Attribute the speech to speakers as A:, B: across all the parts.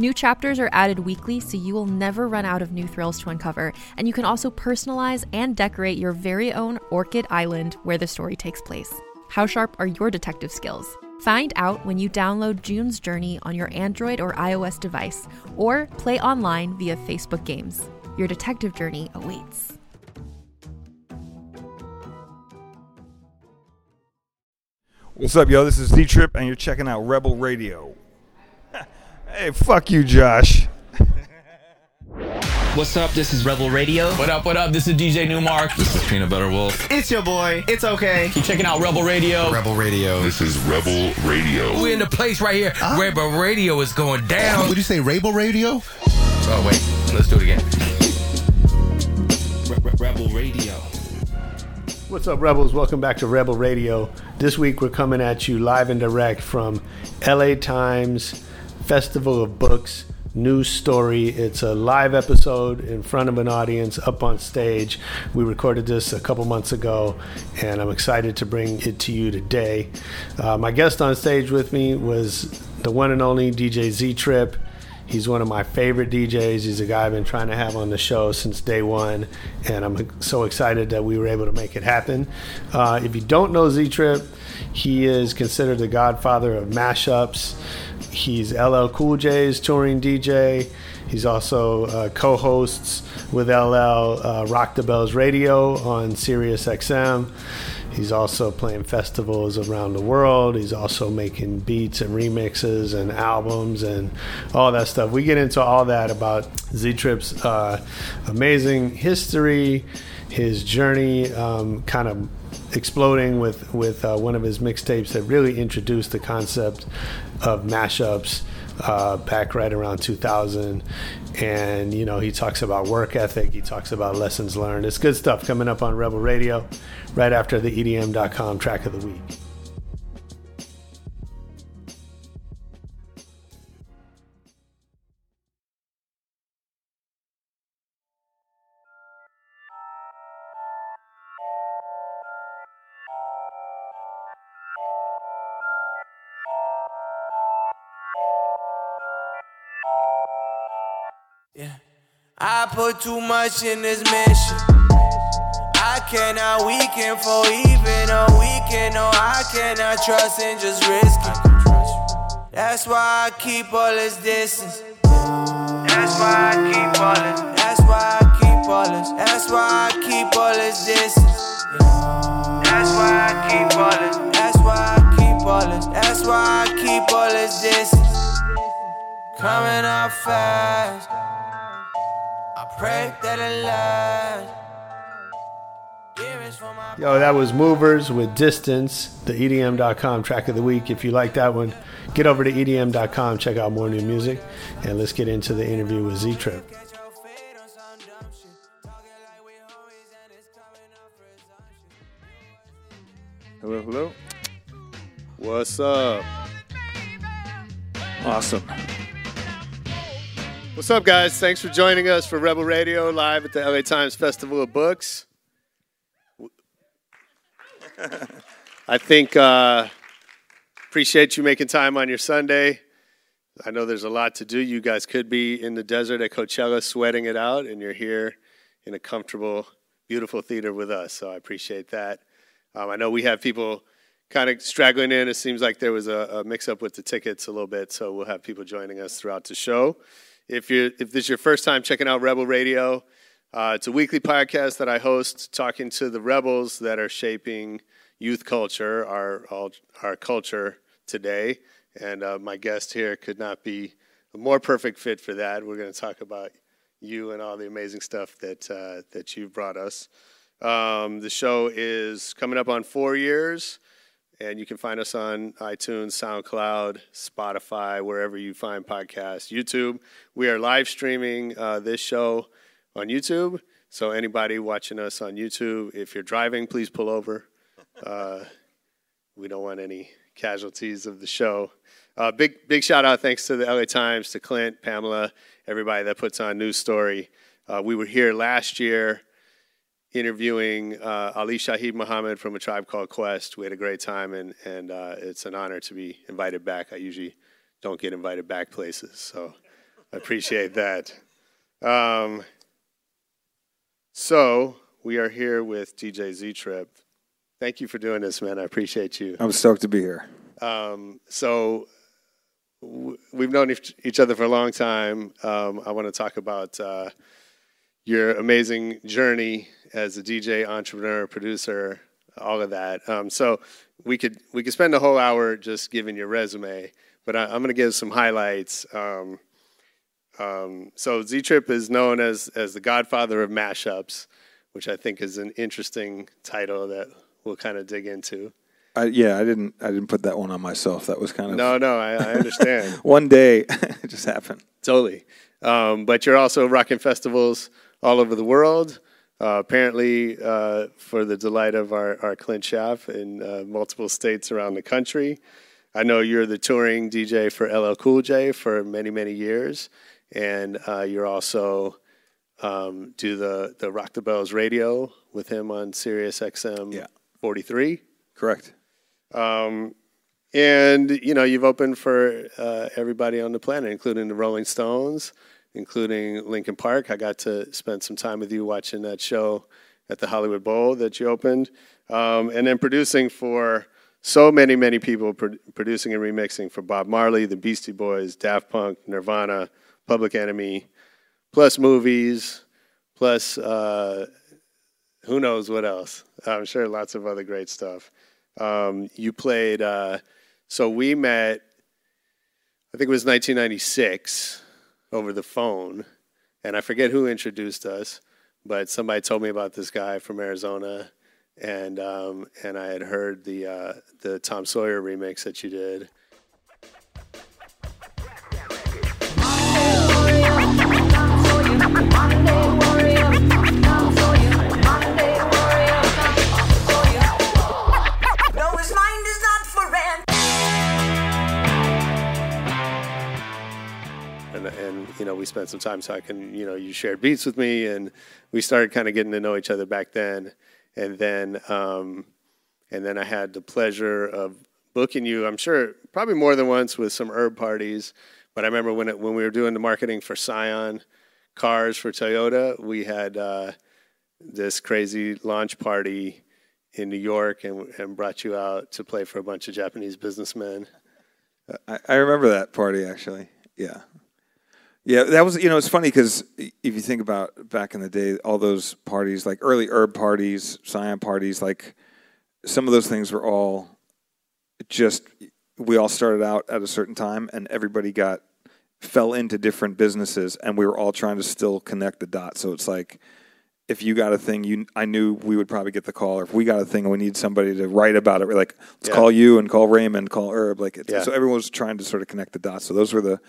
A: New chapters are added weekly, so you will never run out of new thrills to uncover, and you can also personalize and decorate your very own Orchid Island where the story takes place. How sharp are your detective skills? Find out when you download June's Journey on your Android or iOS device, or play online via Facebook Games. Your detective journey awaits.
B: What's up, yo? This is Z Trip, and you're checking out Rebel Radio. Hey, fuck you, Josh.
C: What's up? This is Rebel Radio.
D: What up, what up? This is DJ Nu-Mark.
E: This is Peanut Butter Wolf.
F: It's your boy. It's okay.
D: Keep checking out Rebel Radio.
E: Rebel Radio.
G: This is Rebel Radio.
H: We're in the place right here. Uh, Rebel Radio is going down.
I: Would you say Rebel Radio?
H: Oh, wait. Let's do it again.
C: Rebel Radio.
J: What's up, Rebels? Welcome back to Rebel Radio. This week we're coming at you live and direct from LA Times Festival of Books news story. It's a live episode in front of an audience up on stage. We recorded this a couple months ago, and I'm excited to bring it to you today. Uh, my guest on stage with me was the one and only DJ Z Trip. He's one of my favorite DJs. He's a guy I've been trying to have on the show since day one, and I'm so excited that we were able to make it happen. Uh, if you don't know Z Trip, he is considered the godfather of mashups. He's LL Cool J's touring DJ. He's also uh, co-hosts with LL uh, Rock the Bells Radio on Sirius XM. He's also playing festivals around the world. He's also making beats and remixes and albums and all that stuff. We get into all that about Z Trip's uh, amazing history, his journey, um, kind of exploding with with uh, one of his mixtapes that really introduced the concept of mashups uh, back right around 2000 and you know he talks about work ethic he talks about lessons learned. It's good stuff coming up on rebel radio right after the edm.com track of the week
K: I put too much in this mission. I cannot weaken for even a weekend. No, I cannot trust and just risk it. That's why I keep all this distance. That's why I keep all this. That's why I keep all this. That's why I keep all this distance. That's why I keep all this. That's why I keep all this. That's why I keep all this distance. Coming up fast. Pray that it lasts.
J: Yo, that was Movers with Distance, the EDM.com track of the week. If you like that one, get over to EDM.com, check out more new music, and let's get into the interview with Z Trip.
B: Hello, hello. What's up? Awesome. What's up, guys? Thanks for joining us for Rebel Radio live at the LA Times Festival of Books. I think uh, appreciate you making time on your Sunday. I know there's a lot to do. You guys could be in the desert at Coachella sweating it out, and you're here in a comfortable, beautiful theater with us. So I appreciate that. Um, I know we have people kind of straggling in. It seems like there was a, a mix up with the tickets a little bit, so we'll have people joining us throughout the show. If you if this is your first time checking out Rebel Radio, uh, it's a weekly podcast that I host, talking to the rebels that are shaping youth culture, our our culture today. And uh, my guest here could not be a more perfect fit for that. We're going to talk about you and all the amazing stuff that uh, that you've brought us. Um, the show is coming up on four years, And you can find us on iTunes, SoundCloud, Spotify, wherever you find podcasts, YouTube. We are live streaming uh, this show on YouTube. So, anybody watching us on YouTube, if you're driving, please pull over. Uh, we don't want any casualties of the show. Uh, big, big shout out, thanks to the LA Times, to Clint, Pamela, everybody that puts on News Story. Uh, we were here last year interviewing uh, Ali Shaheed Muhammad from a tribe called Quest. We had a great time, and, and uh, it's an honor to be invited back. I usually don't get invited back places, so I appreciate that. Um, so we are here with DJ Z Trip. Thank you for doing this, man. I appreciate you.
E: I'm stoked to be here.
B: Um, so w- we've known each, each other for a long time. Um, I want to talk about uh, your amazing journey as a DJ, entrepreneur, producer, all of that. Um, so we could we could spend a whole hour just giving your resume, but I, I'm going to give some highlights. Um, um, so Z Trip is known as as the Godfather of mashups, which I think is an interesting title that we'll kind of dig into.
E: I, yeah, I didn't. I didn't put that one on myself. That was kind of
B: No, no, I, I understand.
E: one day. it just happened.
B: Totally. Um, but you're also rocking festivals all over the world. Uh, apparently, uh, for the delight of our, our Clint Schaff in uh, multiple states around the country. I know you're the touring DJ for LL Cool J for many, many years. And uh, you're also um, do the, the Rock the Bells radio with him on Sirius XM
E: Yeah.
B: 43.
E: Correct.
B: Um, and you know you've opened for uh, everybody on the planet, including the Rolling Stones, including Linkin Park. I got to spend some time with you watching that show at the Hollywood Bowl that you opened, um, and then producing for so many, many people, pro- producing and remixing for Bob Marley, the Beastie Boys, Daft Punk, Nirvana, Public Enemy, plus movies, plus uh, who knows what else. I'm sure lots of other great stuff. Um, you played, uh, so we met, I think it was 1996 over the phone, and I forget who introduced us, but somebody told me about this guy from Arizona, and um, and I had heard the uh, the Tom Sawyer remix that you did. You know we spent some time talking. You know, you shared beats with me, and we started kind of getting to know each other back then. And then um, and then I had the pleasure of booking you. I'm sure probably more than once with some herb parties. But I remember when it, when we were doing the marketing for Scion cars for Toyota, we had uh, this crazy launch party in New York, and, and brought you out to play for a bunch of Japanese businessmen.
E: I, I remember that party actually. Yeah. Yeah, that was you know it's funny because if you think about back in the day, all those parties like early herb parties, Scion parties, like some of those things were all just we all started out at a certain time and everybody got fell into different businesses and we were all trying to still connect the dots. So it's like if you got a thing, you I knew we would probably get the call, or if we got a thing and we need somebody to write about it, we're like, let's
B: Yeah.
E: call you and call Raymond, call Herb. Like, it's,
B: Yeah.
E: so everyone was trying to sort of connect the dots. So those were the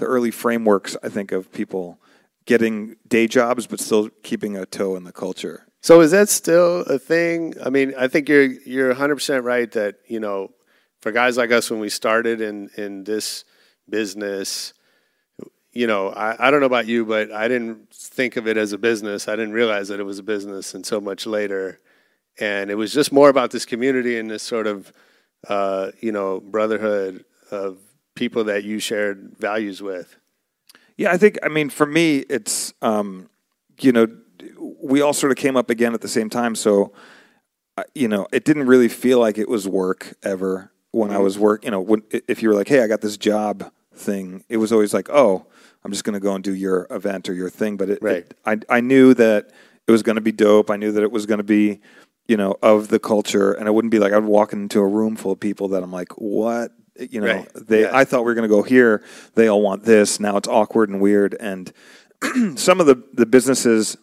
E: the early frameworks, I think, of people getting day jobs but still keeping a toe in the culture.
B: So is that still a thing? I mean, I think you're you're 100 percent right that you know, for guys like us when we started in in this business, you know, I, I don't know about you, but I didn't think of it as a business. I didn't realize that it was a business until much later, and it was just more about this community and this sort of uh, you know brotherhood of people that you shared values with.
E: Yeah, I think. I mean, for me, it's um, you know, we all sort of came up again at the same time, so uh, you know, it didn't really feel like it was work ever when I
B: Mm-hmm.
E: was work. You know, when, if you were like, "Hey, I got this job thing," it was always like, "Oh, I'm just going to go and do your event or your thing." But it,
B: Right.
E: it- I I knew that it was going to be dope. I knew that it was going to be, you know, of the culture, and it wouldn't be like I'd walk into a room full of people that I'm like, "What?" You know,
B: Right.
E: they.
B: Yeah.
E: I thought we were going to go here. They all want this. Now it's awkward and weird. And some of the the businesses,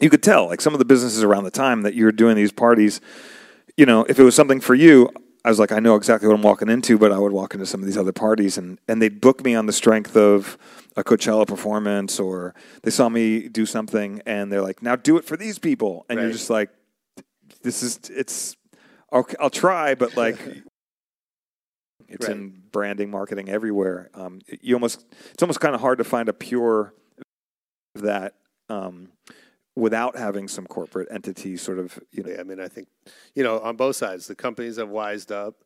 E: you could tell, like some of the businesses around the time that you were doing these parties, you know, if it was something for you, I was like, I know exactly what I'm walking into, but I would walk into some of these other parties, and and they'd book me on the strength of a Coachella performance, or they saw me do something, and they're like, now do it for these people, and you're just like, this is it's. I'll, I'll try, but like. It's
B: Right.
E: in branding, marketing, everywhere. Um, you almost, it's almost kind of hard to find a pure that um, without having some corporate entity sort of, you know,
B: Yeah, I mean, I think, you know, on both sides, the companies have wised up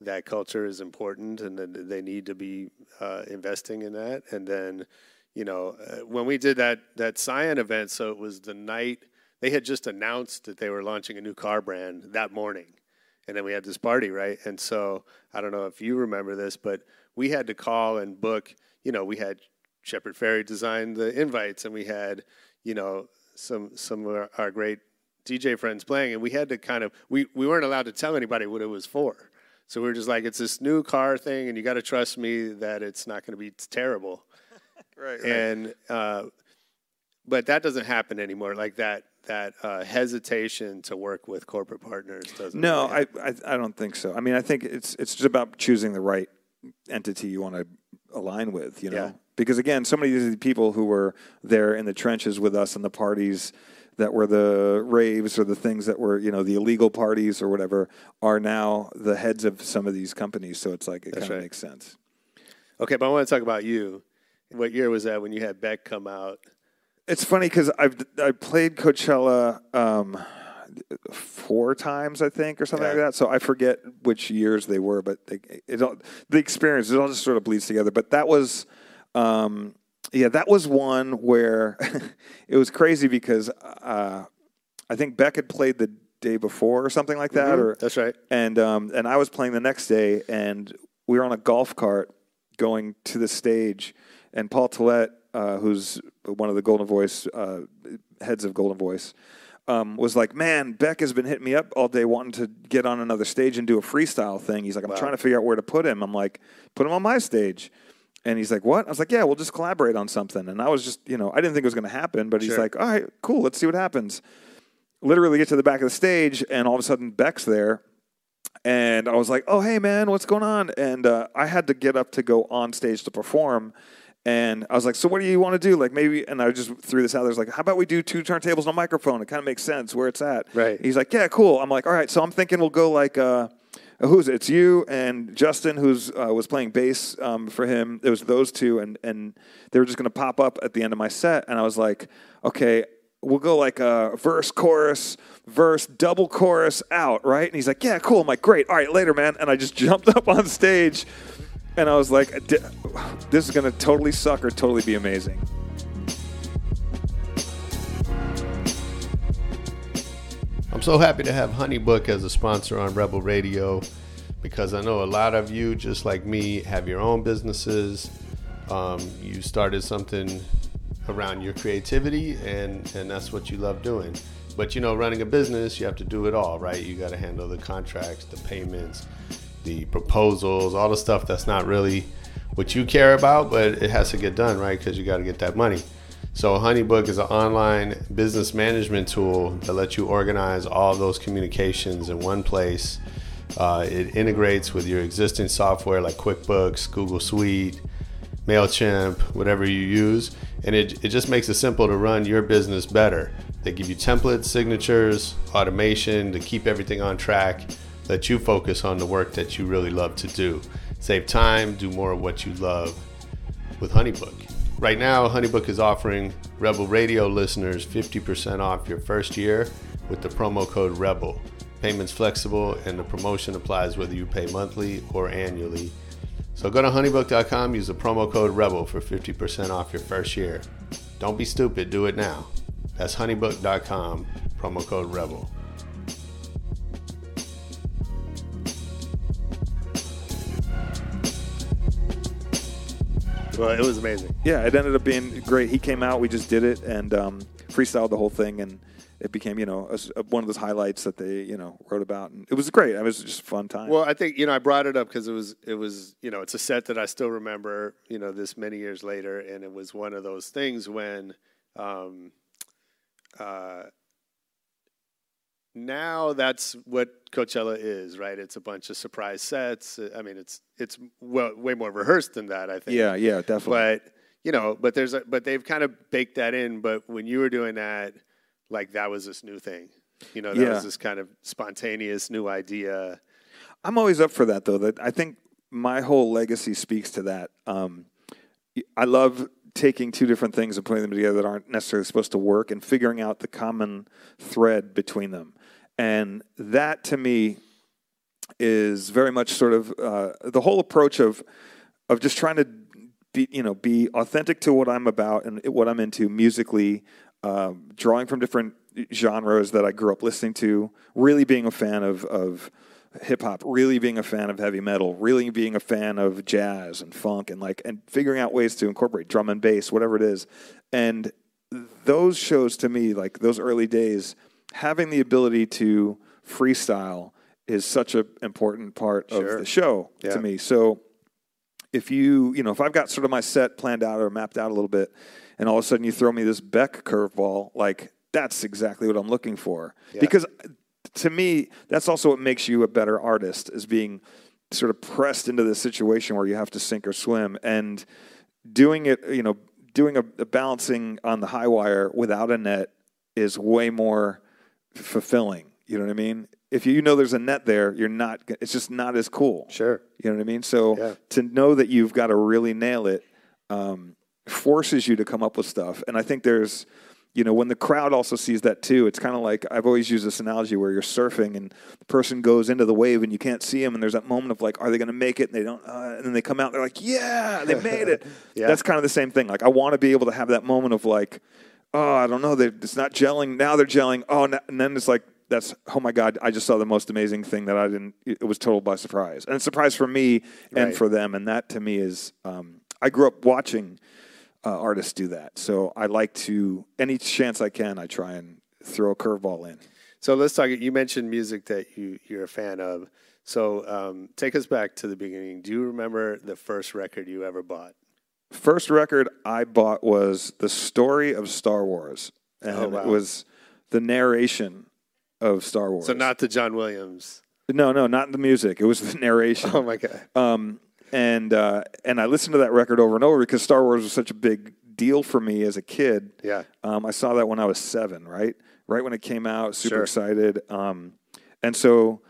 B: that culture is important and that they need to be uh, investing in that. And then, you know, uh, when we did that that Scion event, so it was the night they had just announced that they were launching a new car brand that morning, and then we had this party, right? And so I don't know if you remember this, but we had to call and book. You know, we had Shepard Fairey design the invites, and we had, you know, some some of our, our great DJ friends playing, and we had to kind of we we weren't allowed to tell anybody what it was for. So we were just like, it's this new car thing, and you got to trust me that it's not going to be terrible.
E: right,
B: And uh, but that doesn't happen anymore. Like that that uh, hesitation to work with corporate partners doesn't.
E: No,
B: really
E: I, I I don't think so. I mean, I think it's it's just about choosing the right entity you want to align with. You know,
B: Yeah.
E: because again, so many of these people who were there in the trenches with us in the parties that were the raves or the things that were you know the illegal parties or whatever are now the heads of some of these companies. So it's like it kind of
B: right.
E: makes sense.
B: Okay, but I want to talk about you. What year was that when you had Beck come out?
E: It's funny because I've I played Coachella um, four times, I think, or something
B: Yeah.
E: like that. So I forget which years they were, but they, it all, the experience it all just sort of bleeds together. But that was, um, yeah, that was one where it was crazy because uh, I think Beck had played the day before or something like that, or
B: That's right.
E: and um, and I was playing the next day, and we were on a golf cart going to the stage, and Paul Tollett, uh, who's one of the Golden Voice uh, heads of Golden Voice, um, was like, "Man, Beck has been hitting me up all day, wanting to get on another stage and do a freestyle thing." He's like, "I'm trying to figure out where to put him." I'm like, "Put him on my stage." And he's like, "What?" I was like, "Yeah, we'll just collaborate on something." And I was just, you know, I didn't think it was going to happen, but he's like, "All right, cool, let's see what happens." Literally get to the back of the stage, and all of a sudden Beck's there, and I was like, "Oh, hey, man, what's going on?" And uh, I had to get up to go on stage to perform, and I was like, "So what do you want to do?" Like maybe, and I just threw this out there. I was like, "How about we do two turntables and a microphone? It kind of makes sense where it's at."
B: Right.
E: He's like, "Yeah, cool." I'm like, "All right." So I'm thinking we'll go like. Uh, Who's it? It's you and Justin, who's uh, was playing bass um, for him. It was those two, and and they were just going to pop up at the end of my set. And I was like, okay, we'll go like a verse, chorus, verse, double chorus, out, right? And he's like, yeah, cool. I'm like, great. All right, later, man. And I just jumped up on stage, and I was like, this is going to totally suck or totally be amazing.
J: I'm so happy to have Honeybook as a sponsor on Rebel Radio because I know a lot of you, just like me, have your own businesses. Um, you started something around your creativity, and, and that's what you love doing. But you know, running a business, you have to do it all, right? You got to handle the contracts, the payments, the proposals, all the stuff that's not really what you care about, but it has to get done, right? Because you got to get that money. So HoneyBook is an online business management tool that lets you organize all those communications in one place. Uh, it integrates with your existing software like QuickBooks, Google Suite, MailChimp, whatever you use. And it, it just makes it simple to run your business better. They give you templates, signatures, automation to keep everything on track. Let you focus on the work that you really love to do. Save time, do more of what you love with HoneyBook. Right now, HoneyBook is offering Rebel Radio listeners 50% off your first year with the promo code REBEL. Payments flexible and the promotion applies whether you pay monthly or annually. So go to honeybook.com, use the promo code REBEL for 50% off your first year. Don't be stupid, do it now. That's honeybook.com, promo code REBEL.
B: Well, it was amazing.
E: Yeah, it ended up being great. He came out, we just did it, and um, freestyled the whole thing, and it became, you know, a one of those highlights that they, you know, wrote about, and it was great. It was just a fun time.
B: Well, I think you know I brought it up because it was it was you know it's a set that I still remember you know this many years later, and it was one of those things when, um, uh, now that's what Coachella is, right? It's a bunch of surprise sets. I mean, it's it's well, way more rehearsed than that, I think.
E: Yeah, yeah, definitely.
B: But you know, but there's a, but they've kind of baked that in. But when you were doing that, like that was this new thing. You know, that
E: Yeah.
B: was this kind of spontaneous new idea.
E: I'm always up for that though. That I think my whole legacy speaks to that. Um, I love taking two different things and putting them together that aren't necessarily supposed to work and figuring out the common thread between them. And that to me is very much sort of uh, the whole approach of of just trying to be you know be authentic to what I'm about and what I'm into musically, um, drawing from different genres that I grew up listening to, really being a fan of of hip hop, really being a fan of heavy metal, really being a fan of jazz and funk and like and figuring out ways to incorporate drum and bass, whatever it is. And those shows to me, like those early days, having the ability to freestyle is such an important part
B: Sure.
E: of the show
B: Yeah.
E: to me. So if you, you know, if I've got sort of my set planned out or mapped out a little bit, and all of a sudden you throw me this Beck curveball, like that's exactly what I'm looking for. Because to me, that's also what makes you a better artist is being sort of pressed into this situation where you have to sink or swim and doing it, you know, doing a, a balancing on the high wire without a net is way more fulfilling. You know what I mean? If you know there's a net there, you're not. It's just not as cool.
B: Sure.
E: You know what I mean? So
B: Yeah.
E: to know that you've got to really nail it um, forces you to come up with stuff. And I think there's, you know, when the crowd also sees that too, it's kind of like I've always used this analogy where you're surfing and the person goes into the wave and you can't see them, and there's that moment of like, are they going to make it? And they don't, uh, and then they come out, and they're like, yeah, they made it.
B: Yeah.
E: That's kind of the same thing. Like I want to be able to have that moment of like, oh, I don't know, they, it's not gelling. Now they're gelling. Oh, and then it's like. That's oh my god! I just saw the most amazing thing that I didn't. It was total by surprise, and it's surprise for me and
B: Right.
E: for them. And that to me is, um, I grew up watching uh, artists do that. So I like to any chance I can, I try and throw a curveball in.
B: So let's talk. You mentioned music that you you're a fan of. So um, take us back to the beginning. Do you remember the first record you ever bought?
E: First record I bought was the story of Star Wars, and
B: Oh, wow.
E: it was the narration of Star Wars.
B: So not the John Williams.
E: no, no, not the music. It was the narration.
B: Oh my god.
E: Um, and uh, and I listened to that record over and over because Star Wars was such a big deal for me as a kid.
B: Yeah.
E: Um, I saw that when I was seven, right? Right when it came out, super
B: Sure.
E: excited. Um, and so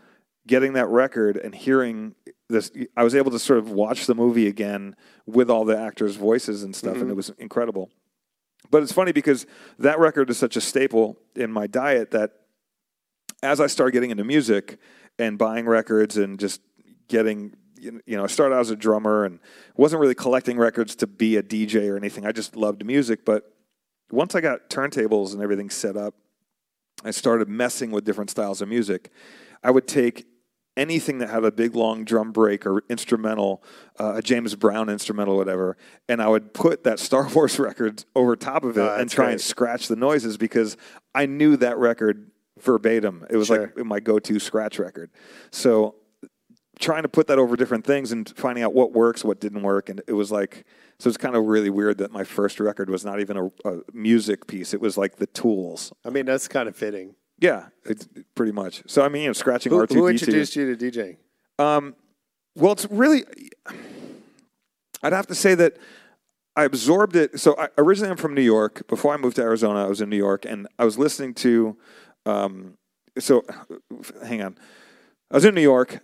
E: getting that record and hearing this, I was able to sort of watch the movie again with all the actors' voices and stuff, and mm-hmm. it was incredible. But it's funny because that record is such a staple in my diet that as I started getting into music and buying records and just getting, you know, I started out as a drummer and wasn't really collecting records to be a DJ or anything. I just loved music. But once I got turntables and everything set up, I started messing with different styles of music. I would take anything that had a big long drum break or instrumental, uh, a James Brown instrumental, whatever, and I would put that Star Wars record over top of it
B: Oh,
E: and try and scratch the noises because I knew that record verbatim. It was
B: Sure.
E: like my go-to scratch record. So trying to put that over different things and finding out what works, what didn't work, and it was like so. It's kind of really weird that my first record was not even a, a music piece; it was like the tools.
B: I mean, that's kind of fitting.
E: Yeah, it's pretty much. So I mean, you know, scratching
B: Who,
E: R two
B: who
E: D two.
B: introduced you to DJing?
E: Well, it's really. I'd have to say that I absorbed it. So I, originally, I'm from New York. Before I moved to Arizona, I was in New York, and I was listening to. Um, so, hang on. I was in New York.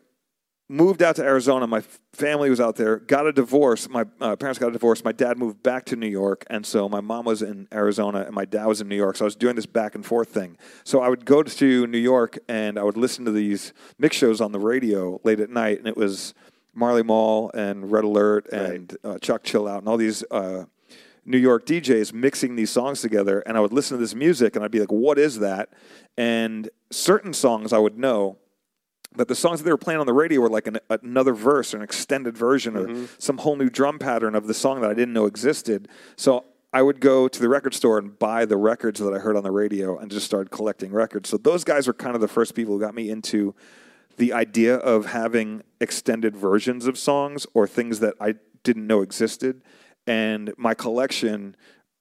E: Moved out to Arizona. My family was out there. Got a divorce. My uh, parents got a divorce. My dad moved back to New York, and so my mom was in Arizona, and my dad was in New York. So I was doing this back and forth thing. So I would go to New York, and I would listen to these mix shows on the radio late at night, and it was Marley Marl and Red Alert and uh, Chuck Chill Out and all these uh, New York DJs mixing these songs together. And I would listen to this music and I'd be like, what is that? And certain songs I would know, but the songs that they were playing on the radio were like an, another verse or an extended version or mm-hmm. some whole new drum pattern of the song that I didn't know existed. So I would go to the record store and buy the records that I heard on the radio and just started collecting records. So those guys were kind of the first people who got me into the idea of having extended versions of songs or things that I didn't know existed. And my collection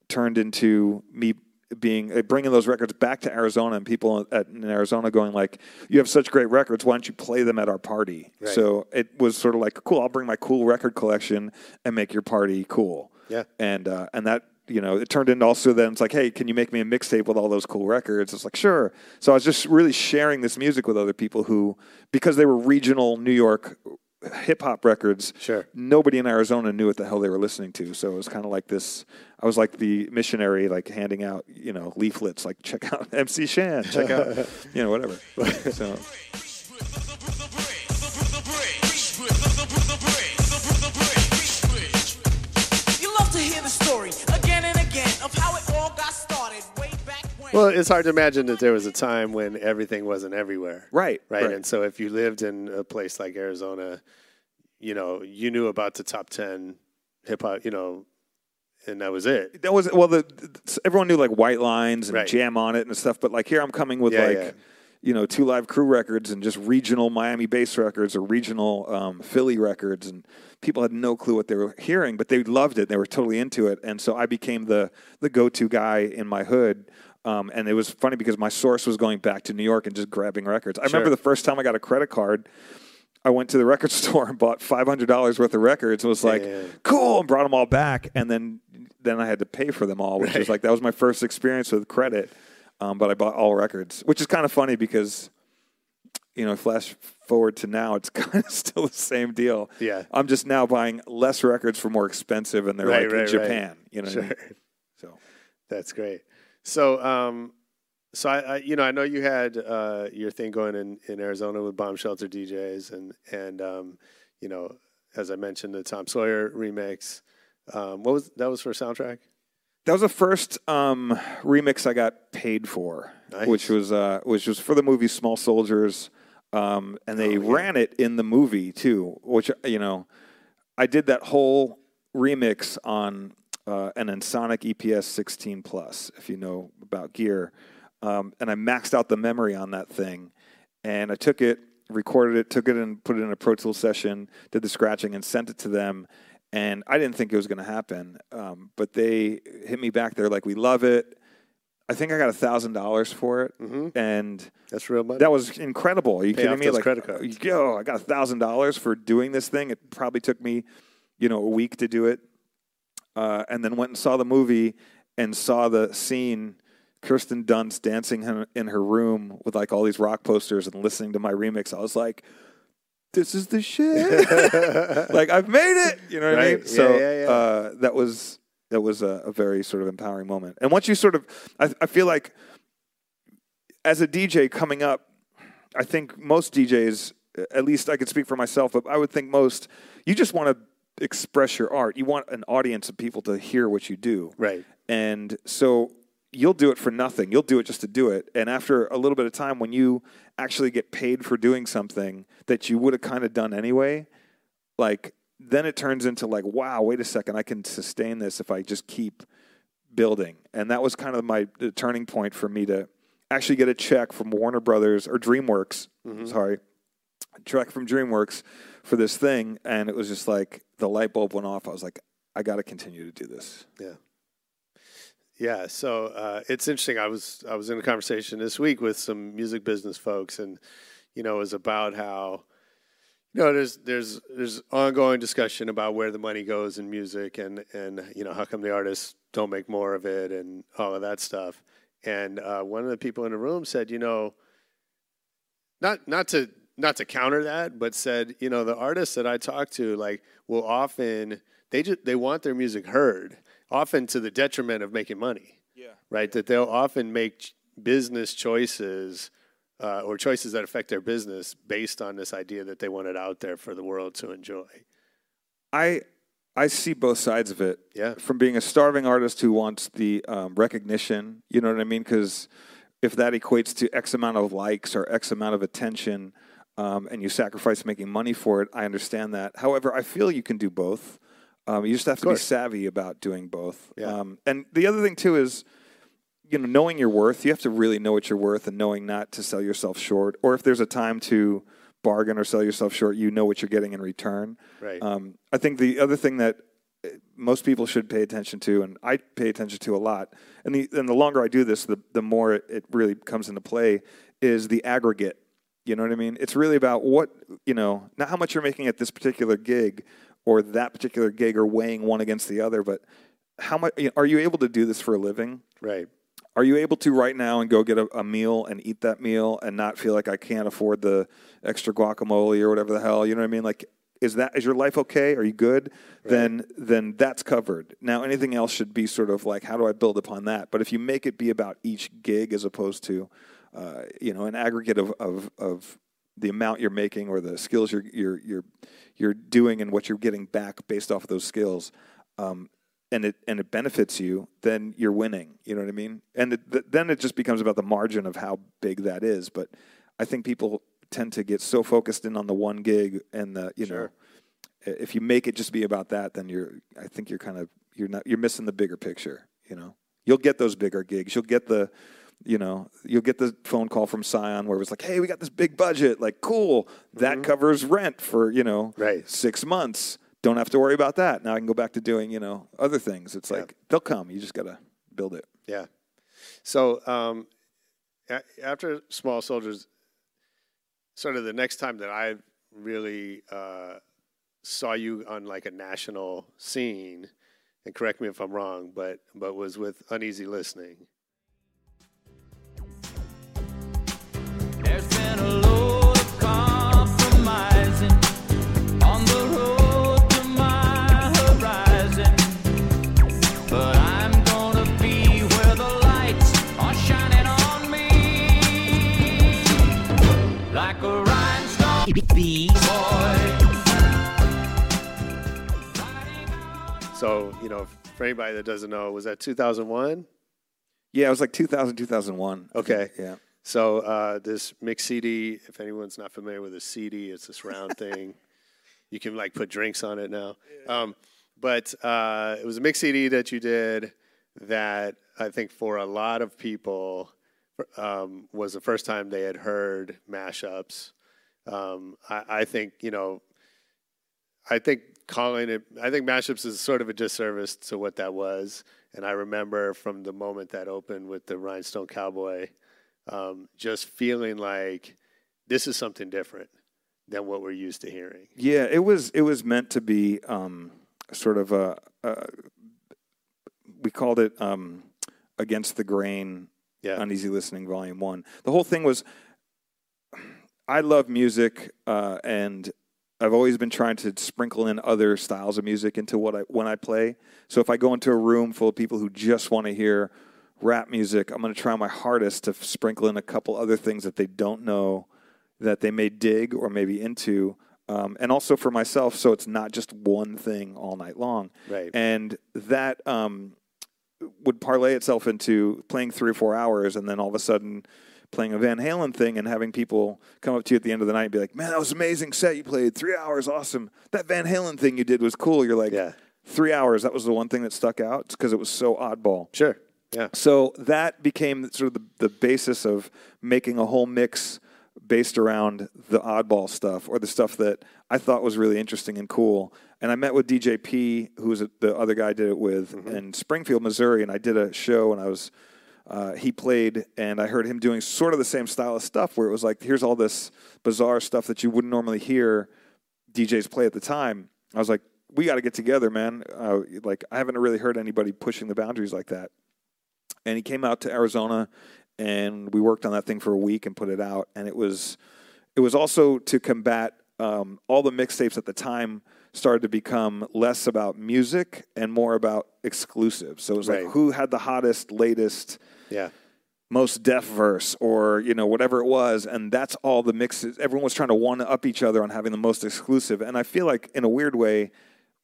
E: turned into me being uh, bringing those records back to Arizona and people at, in Arizona going like, "You have such great records. Why don't you play them at our party?"
B: Right.
E: So it was sort of like, "Cool, I'll bring my cool record collection and make your party cool."
B: Yeah.
E: and uh, and that you know it turned into also then it's like, "Hey, can you make me a mixtape with all those cool records?" It's like, "Sure." So I was just really sharing this music with other people who, because they were regional New York hip hop records,
B: Sure.
E: nobody in Arizona knew what the hell they were listening to. So it was kind of like this. I was like the missionary, like handing out, you know, leaflets, like check out MC Shan, check out, you know, whatever. So
B: Well, it's hard to imagine that there was a time when everything wasn't everywhere.
E: Right,
B: Right.
E: right.
B: And so if you lived in a place like Arizona, you know, you knew about the top 10 hip hop, you know, and that was it.
E: that was well, the, the- everyone knew like White Lines and
B: Right.
E: Jam on it and stuff. But like here, I'm coming with
B: Yeah,
E: like.
B: yeah.
E: You know, two live crew records and just regional Miami bass records or regional um, Philly records, and people had no clue what they were hearing, but they loved it. They were totally into it, and so I became the the go to guy in my hood. Um, and it was funny because my source was going back to New York and just grabbing records. I remember the first time I got a credit card, I went to the record store and bought five hundred dollars worth of records. and was like,
B: Yeah.
E: cool, and brought them all back. And then then I had to pay for them all, which was like that was my first experience with credit. Um, but I bought all records, which is kind of funny because you know, flash forward to now, it's kind of still the same deal.
B: Yeah.
E: I'm just now buying less records for more expensive, and they're
B: Right,
E: like
B: right,
E: in
B: right.
E: Japan. You know, what I mean? so
B: That's great. So, um, so I, I, you know, I know you had uh, your thing going in, in Arizona with Bomb Shelter DJs, and and um, you know, as I mentioned, the Tom Sawyer remix. Um, what was that was for soundtrack?
E: That was the first um, remix I got paid for,
B: Nice.
E: which was uh, which was for the movie Small Soldiers, um, and they
B: Oh, yeah.
E: ran it in the movie too. Which you know, I did that whole remix on uh, an Ensoniq EPS 16 Plus, if you know about gear, um, and I maxed out the memory on that thing, and I took it, recorded it, took it and put it in a Pro Tool session, did the scratching, and sent it to them. And I didn't think it was going to happen, um, but they hit me back. They're like, "We love it." I think I got a thousand dollars for it, and
B: That's real money.
E: that was incredible. Are you
B: Pay
E: kidding me? like,
B: credit cards.
E: yo, I got a thousand dollars for doing this thing. It probably took me, you know, a week to do it, uh, and then went and saw the movie and saw the scene. Kirsten Dunst dancing in, her room with like all these rock posters and listening to my remix. I was like, "This is the shit! like I've made it!" You know what I mean?
B: Yeah,
E: so
B: yeah, yeah.
E: Uh, that was that was a, a very sort of empowering moment. And once you sort of, I, I feel like as a DJ coming up, I think most DJs, at least I can speak for myself, but I would think most, you just want to express your art. You want an audience of people to hear what you do.
B: Right.
E: And so you'll do it for nothing. You'll do it just to do it. And after a little bit of time, when you actually get paid for doing something that you would have kind of done anyway, like then it turns into like, wow, wait a second, I can sustain this if I just keep building. And that was kind of my the turning point for me to actually get a check from Warner Brothers or DreamWorks. Mm-hmm. Sorry, a check from DreamWorks for this thing, and it was just like the light bulb went off. I was like, I got to continue to do this.
B: Yeah. Yeah, so uh, it's interesting. I was I was in a conversation this week with some music business folks, and you know, it was about how you know there's there's there's ongoing discussion about where the money goes in music, and and you know how come the artists don't make more of it, and all of that stuff. And uh, one of the people in the room said, you know, not not to not to counter that, but said, you know, the artists that I talk to, like, will often they just they want their music heard, often to the detriment of making money.
E: Yeah.
B: Right. That they'll often make business choices uh, or choices that affect their business based on this idea that they want it out there for the world to enjoy.
E: I I see both sides of it.
B: Yeah.
E: From being a starving artist who wants the um, recognition, you know what I mean? Because if that equates to X amount of likes or X amount of attention, um, and you sacrifice making money for it, I understand that. However, I feel you can do both. Um, you just have to be savvy about doing both.
B: Yeah.
E: Um, and the other thing too is, you know, knowing your worth. You have to really know what you're worth, and knowing not to sell yourself short. Or if there's a time to bargain or sell yourself short, you know what you're getting in return.
B: Right.
E: Um, I think the other thing that uh, most people should pay attention to, and I pay attention to a lot. And the and the longer I do this, the the more it really comes into play is the aggregate. You know what I mean? It's really about what you know, not how much you're making at this particular gig or that particular gig, or weighing one against the other, but how much are you able to do this for a living?
B: Right.
E: Are you able to right now and go get a, a, meal and eat that meal and not feel like I can't afford the extra guacamole or whatever the hell? You know what I mean? Like, is that is your life okay? Are you good? Right. Then then that's covered. Now anything else should be sort of like how do I build upon that? But if you make it be about each gig as opposed to, uh, you know, an aggregate of, of of the amount you're making or the skills you're you're you're you're doing and what you're getting back based off of those skills, um, and it and it benefits you, then you're winning. You know what I mean? And it, then it just becomes about the margin of how big that is. But I think people tend to get so focused in on the one gig and the you sure. know, if you make it just be about that, then you're I think you're kind of you're not you're missing the bigger picture. You know, you'll get those bigger gigs. You'll get the you know, you'll get the phone call from Scion where it was like, "Hey, we got this big budget. Like, cool. That mm-hmm. covers rent for you know,
B: right.
E: six months. Don't have to worry about that. Now I can go back to doing you know other things. It's yeah. like they'll come. You just got to build it.
B: Yeah. So um, a- after Small Soldiers, sort of the next time that I really uh, saw you on like a national scene, and correct me if I'm wrong, but but was with Uneasy Listening. So, you know, for anybody that doesn't know, was that 2001?
E: Yeah, it was like 2000, 2001.
B: Okay.
E: Yeah.
B: So uh, this mix CD, if anyone's not familiar with a CD, it's this round thing. You can like put drinks on it now. Um, but uh, it was a mix CD that you did that I think for a lot of people um, was the first time they had heard mashups. Um, I, I think you know, I think calling it, I think mashups is sort of a disservice to what that was. And I remember from the moment that opened with the Rhinestone Cowboy, um, just feeling like this is something different than what we're used to hearing.
E: Yeah, it was it was meant to be um, sort of a, a, we called it um, against the grain.
B: Yeah.
E: Uneasy Listening Volume One. The whole thing was, I love music, uh, and I've always been trying to sprinkle in other styles of music into what I when I play. So if I go into a room full of people who just want to hear rap music, I'm going to try my hardest to sprinkle in a couple other things that they don't know that they may dig or maybe into. Um, and also for myself, so it's not just one thing all night long.
B: Right.
E: And that um, would parlay itself into playing three or four hours, and then all of a sudden playing a Van Halen thing and having people come up to you at the end of the night and be like, "Man, that was amazing set you played. Three hours, awesome. That Van Halen thing you did was cool." You're like,
B: "Yeah."
E: Three hours. That was the one thing that stuck out because it was so oddball.
B: Sure. Yeah.
E: So that became sort of the, the basis of making a whole mix based around the oddball stuff or the stuff that I thought was really interesting and cool. And I met with DJ P, who was the other guy I did it with mm-hmm. in Springfield, Missouri, and I did a show and I was uh, he played, and I heard him doing sort of the same style of stuff where it was like, here's all this bizarre stuff that you wouldn't normally hear DJs play at the time. I was like, we got to get together, man. Uh, like, I haven't really heard anybody pushing the boundaries like that. And he came out to Arizona, and we worked on that thing for a week and put it out. And it was, it was also to combat um, all the mixtapes at the time started to become less about music and more about exclusive. So it was
B: right.
E: like who had the hottest, latest
B: yeah.
E: Most deaf verse or, you know, whatever it was. And that's all the mixes. Everyone was trying to one up each other on having the most exclusive. And I feel like, in a weird way,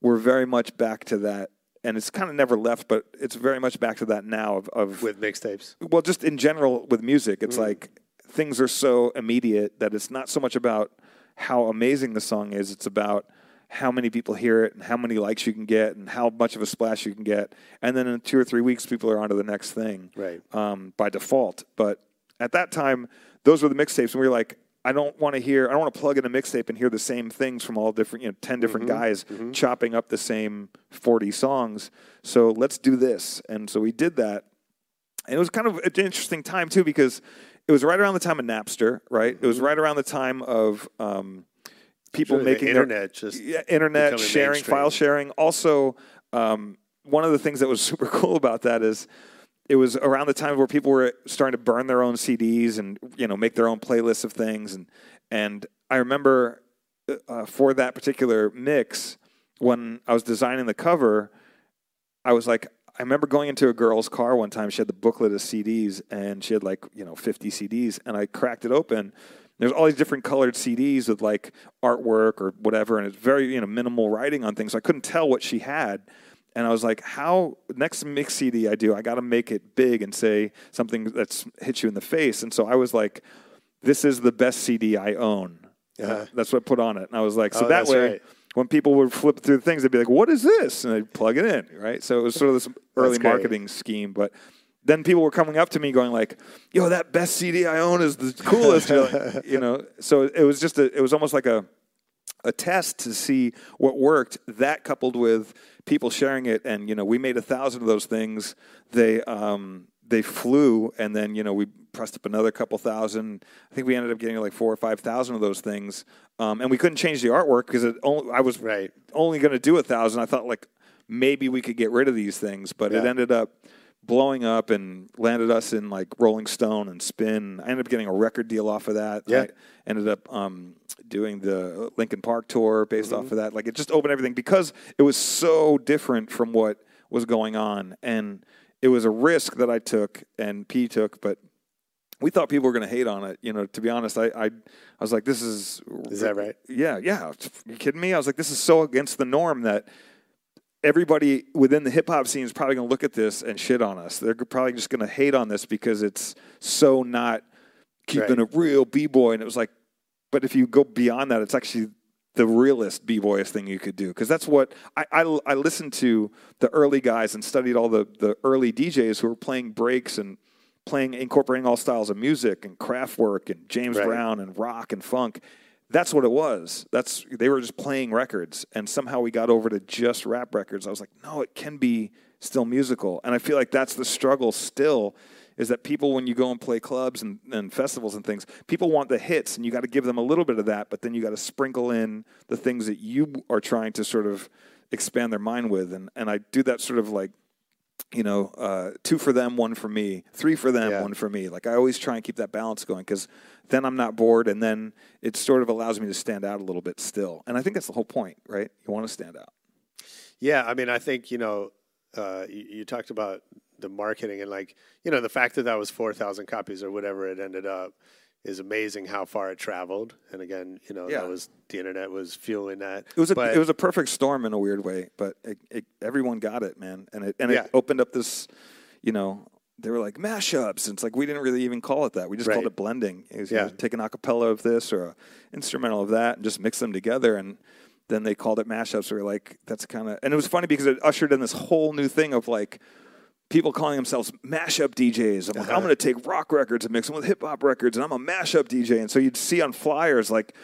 E: we're very much back to that and it's kind of never left, but it's very much back to that now of, of
B: with mixtapes.
E: Well, just in general with music, it's mm. like things are so immediate that it's not so much about how amazing the song is; it's about how many people hear it and how many likes you can get and how much of a splash you can get. And then in two or three weeks, people are on to the next thing
B: right.
E: um, by default. But at that time, those were the mixtapes. And we were like, I don't want to hear. I don't want to plug in a mixtape and hear the same things from all different, you know, ten different guys chopping up the same forty songs. So let's do this. And so we did that, and it was kind of an interesting time too because it was right around the time of Napster, right? It was right around the time of um, people
B: the
E: making their-
B: internet just
E: yeah, internet sharing,
B: mainstream.
E: file sharing. Also, um, one of the things that was super cool about that is it was around the time where people were starting to burn their own CDs and you know make their own playlists of things and and I remember uh, for that particular mix when I was designing the cover, I was like. I remember going into a girl's car one time. She had the booklet of CDs, and she had like you know 50 CDs. And I cracked it open. There's all these different colored CDs with like artwork or whatever, and it's very you know minimal writing on things. So I couldn't tell what she had, and I was like, "How next mix CD I do, I got to make it big and say something that's hits you in the face." And so I was like, "This is the best CD I own."
B: Uh-huh.
E: That's what I put on it, and I was like, "So
B: Oh,
E: that way."
B: right.
E: When people would flip through the things, they'd be like, "What is this?" and they'd plug it in, right? So it was sort of this early marketing scheme. But then people were coming up to me, going like, "Yo, that best CD I own is the coolest," like, you know. So it was just a, it was almost like a a test to see what worked. That coupled with people sharing it, and you know, we made a thousand of those things. They um, they flew, and then you know we pressed up another couple thousand. I think we ended up getting like four or five thousand of those things, um, and we couldn't change the artwork because it only, I was
B: Right.
E: only going to do a thousand. I thought like maybe we could get rid of these things, but it ended up blowing up and landed us in like Rolling Stone and Spin. I ended up getting a record deal off of that.
B: Yeah.
E: I ended up um, doing the Linkin Park tour based
B: Mm-hmm.
E: off of that. Like it just opened everything because it was so different from what was going on, and it was a risk that I took and P took, but. We thought people were going to hate on it. You know, to be honest, I, I, I was like, "This is
B: Is that right?
E: yeah, yeah. You kidding me? I was like, this is so against the norm that everybody within the hip hop scene is probably going to look at this and shit on us. They're probably just going to hate on this because it's so not keeping
B: Right.
E: a real b boy. And it was like, but if you go beyond that, it's actually the realest b boyish thing you could do because that's what I, I I listened to the early guys and studied all the the early DJs who were playing breaks and playing incorporating all styles of music and Kraftwerk and James
B: Right.
E: Brown and rock and funk. That's what it was. That's they were just playing records, and somehow we got over to just rap records. I was like, no, it can be still musical, and I feel like that's the struggle still. Is that people when you go and play clubs and, and festivals and things, people want the hits, and you got to give them a little bit of that, but then you got to sprinkle in the things that you are trying to sort of expand their mind with, and and I do that sort of like you know, uh, two for them, one for me, three for them,
B: Yeah.
E: one for me. Like I always try and keep that balance going because then I'm not bored, and then it sort of allows me to stand out a little bit still. And I think that's the whole point, right? You want to stand out.
B: Yeah, I mean, I think you know, uh, you, you talked about the marketing and like you know the fact that that was four thousand copies or whatever it ended up is amazing how far it traveled. And again, you know,
E: Yeah.
B: that was the internet was fueling that.
E: It was a
B: But-
E: it was a perfect storm in a weird way, but it, it, everyone got it, man, and it and
B: Yeah.
E: it opened up this, you know. They were like mashups. and It's like we didn't really even call it that. We just called it blending. It was,
B: Yeah.
E: you know, take an acapella of this or a instrumental of that and just mix them together. And then they called it mashups. We were like, that's kind of. And it was funny because it ushered in this whole new thing of like people calling themselves mashup DJs. I'm like,
B: Uh-huh.
E: I'm going to take rock records and mix them with hip hop records, and I'm a mashup DJ. And so you'd see on flyers like,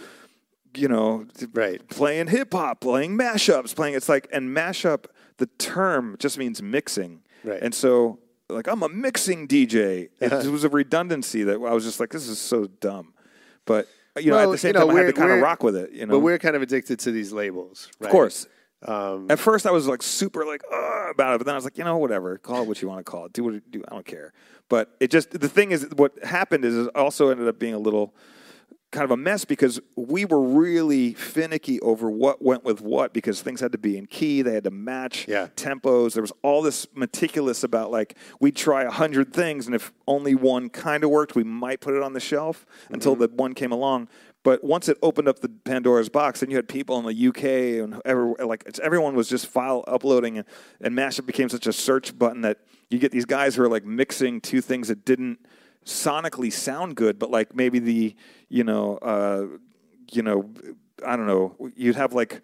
E: you know,
B: Right.
E: playing hip hop, playing mashups, playing. It's like and mashup. The term just means mixing,
B: Right.
E: And so, like, I'm a mixing DJ. It, it was a redundancy that I was just like, this is so dumb. But you know,
B: Well,
E: at the same
B: you know,
E: time, I had to kind of rock with it. You know,
B: But we're kind of addicted to these labels, right?
E: of course.
B: Um,
E: At first, I was like super like about it, but then I was like, you know, whatever. Call it what you want to call it. Do what you do. I don't care. But it just the thing is, what happened is it also ended up being a little kind of a mess because we were really finicky over what went with what because things had to be in key. They had to match
B: Yeah.
E: tempos. There was all this meticulous about like we'd try a hundred things, and if only one kind of worked, we might put it on the shelf until the one came along. But once it opened up the Pandora's box, then you had people in the UK and like everyone was just file uploading, and, and mashup became such a search button that you get these guys who are like mixing two things that didn't sonically sound good, but like maybe the you know uh, you know I don't know you'd have like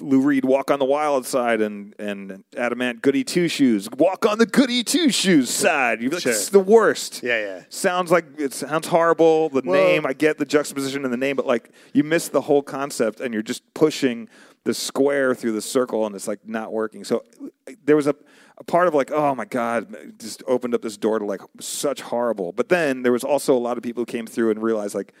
E: Lou Reed, walk on the wild side, and and Adam Ant, goody two shoes, walk on the goody two shoes side. You're like,
B: Sure.
E: it's the worst.
B: Yeah, yeah.
E: Sounds like it sounds horrible. The
B: Well-
E: name, I get the juxtaposition in the name, but like you miss the whole concept, and you're just pushing the square through the circle, and it's like not working. So there was a, a part of like, oh my god, just opened up this door to like such horrible. But then there was also a lot of people who came through and realized like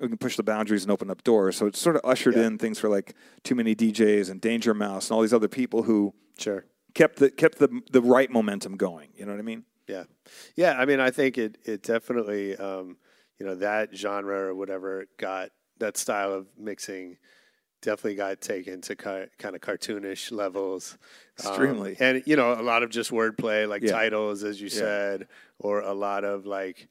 E: we can push the boundaries and open up doors. So it sort of ushered
B: Yeah.
E: in things for like 2 Many DJs and Danger Mouse and all these other people who
B: Sure.
E: kept the kept the the right momentum going. You know what I mean?
B: Yeah, yeah. I mean, I think it it definitely, um, you know, that genre or whatever got that style of mixing definitely got taken to ki- kind of cartoonish levels. Um,
E: Extremely.
B: and you know, a lot of just wordplay, like
E: Yeah.
B: titles, as you
E: Yeah.
B: said, or a lot of like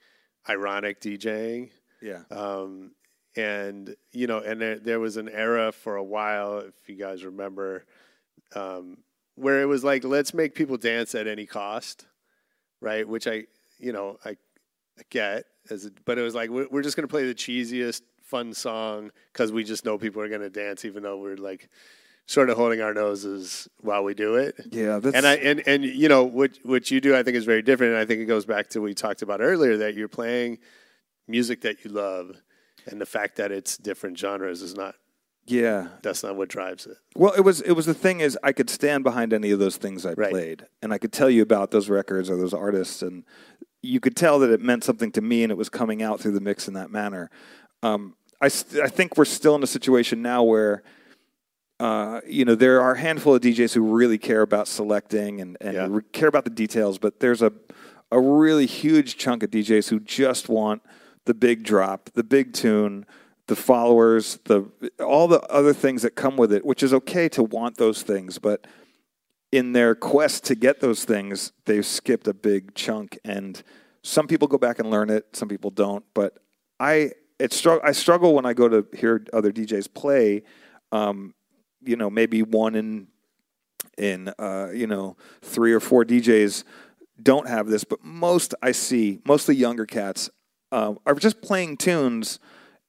B: ironic DJing.
E: Yeah.
B: Um, and you know, and there, there was an era for a while, if you guys remember, um, where it was like, let's make people dance at any cost, right? Which I, you know, I, I get as, a, but it was like we're, we're just gonna play the cheesiest fun song because we just know people are gonna dance, even though we're like sort of holding our noses while we do it.
E: Yeah,
B: And I and and you know what what you do I think is very different and I think it goes back to what we talked about earlier that you're playing music that you love and the fact that it's different genres is not
E: yeah.
B: that's not what drives it.
E: Well, it was it was the thing is I could stand behind any of those things I
B: Right.
E: played, and I could tell you about those records or those artists, and you could tell that it meant something to me, and it was coming out through the mix in that manner. Um, I st- I think we're still in a situation now where. Uh, you know, there are a handful of DJs who really care about selecting and, and
B: Yeah.
E: re- care about the details, but there's a a really huge chunk of DJs who just want the big drop, the big tune, the followers, the all the other things that come with it, which is okay to want those things, but in their quest to get those things, they've skipped a big chunk. And some people go back and learn it, some people don't, but I it struggle I struggle when I go to hear other DJs play um, you know, maybe one in in uh, you know, three or four DJs don't have this, but most I see, mostly younger cats um, are just playing tunes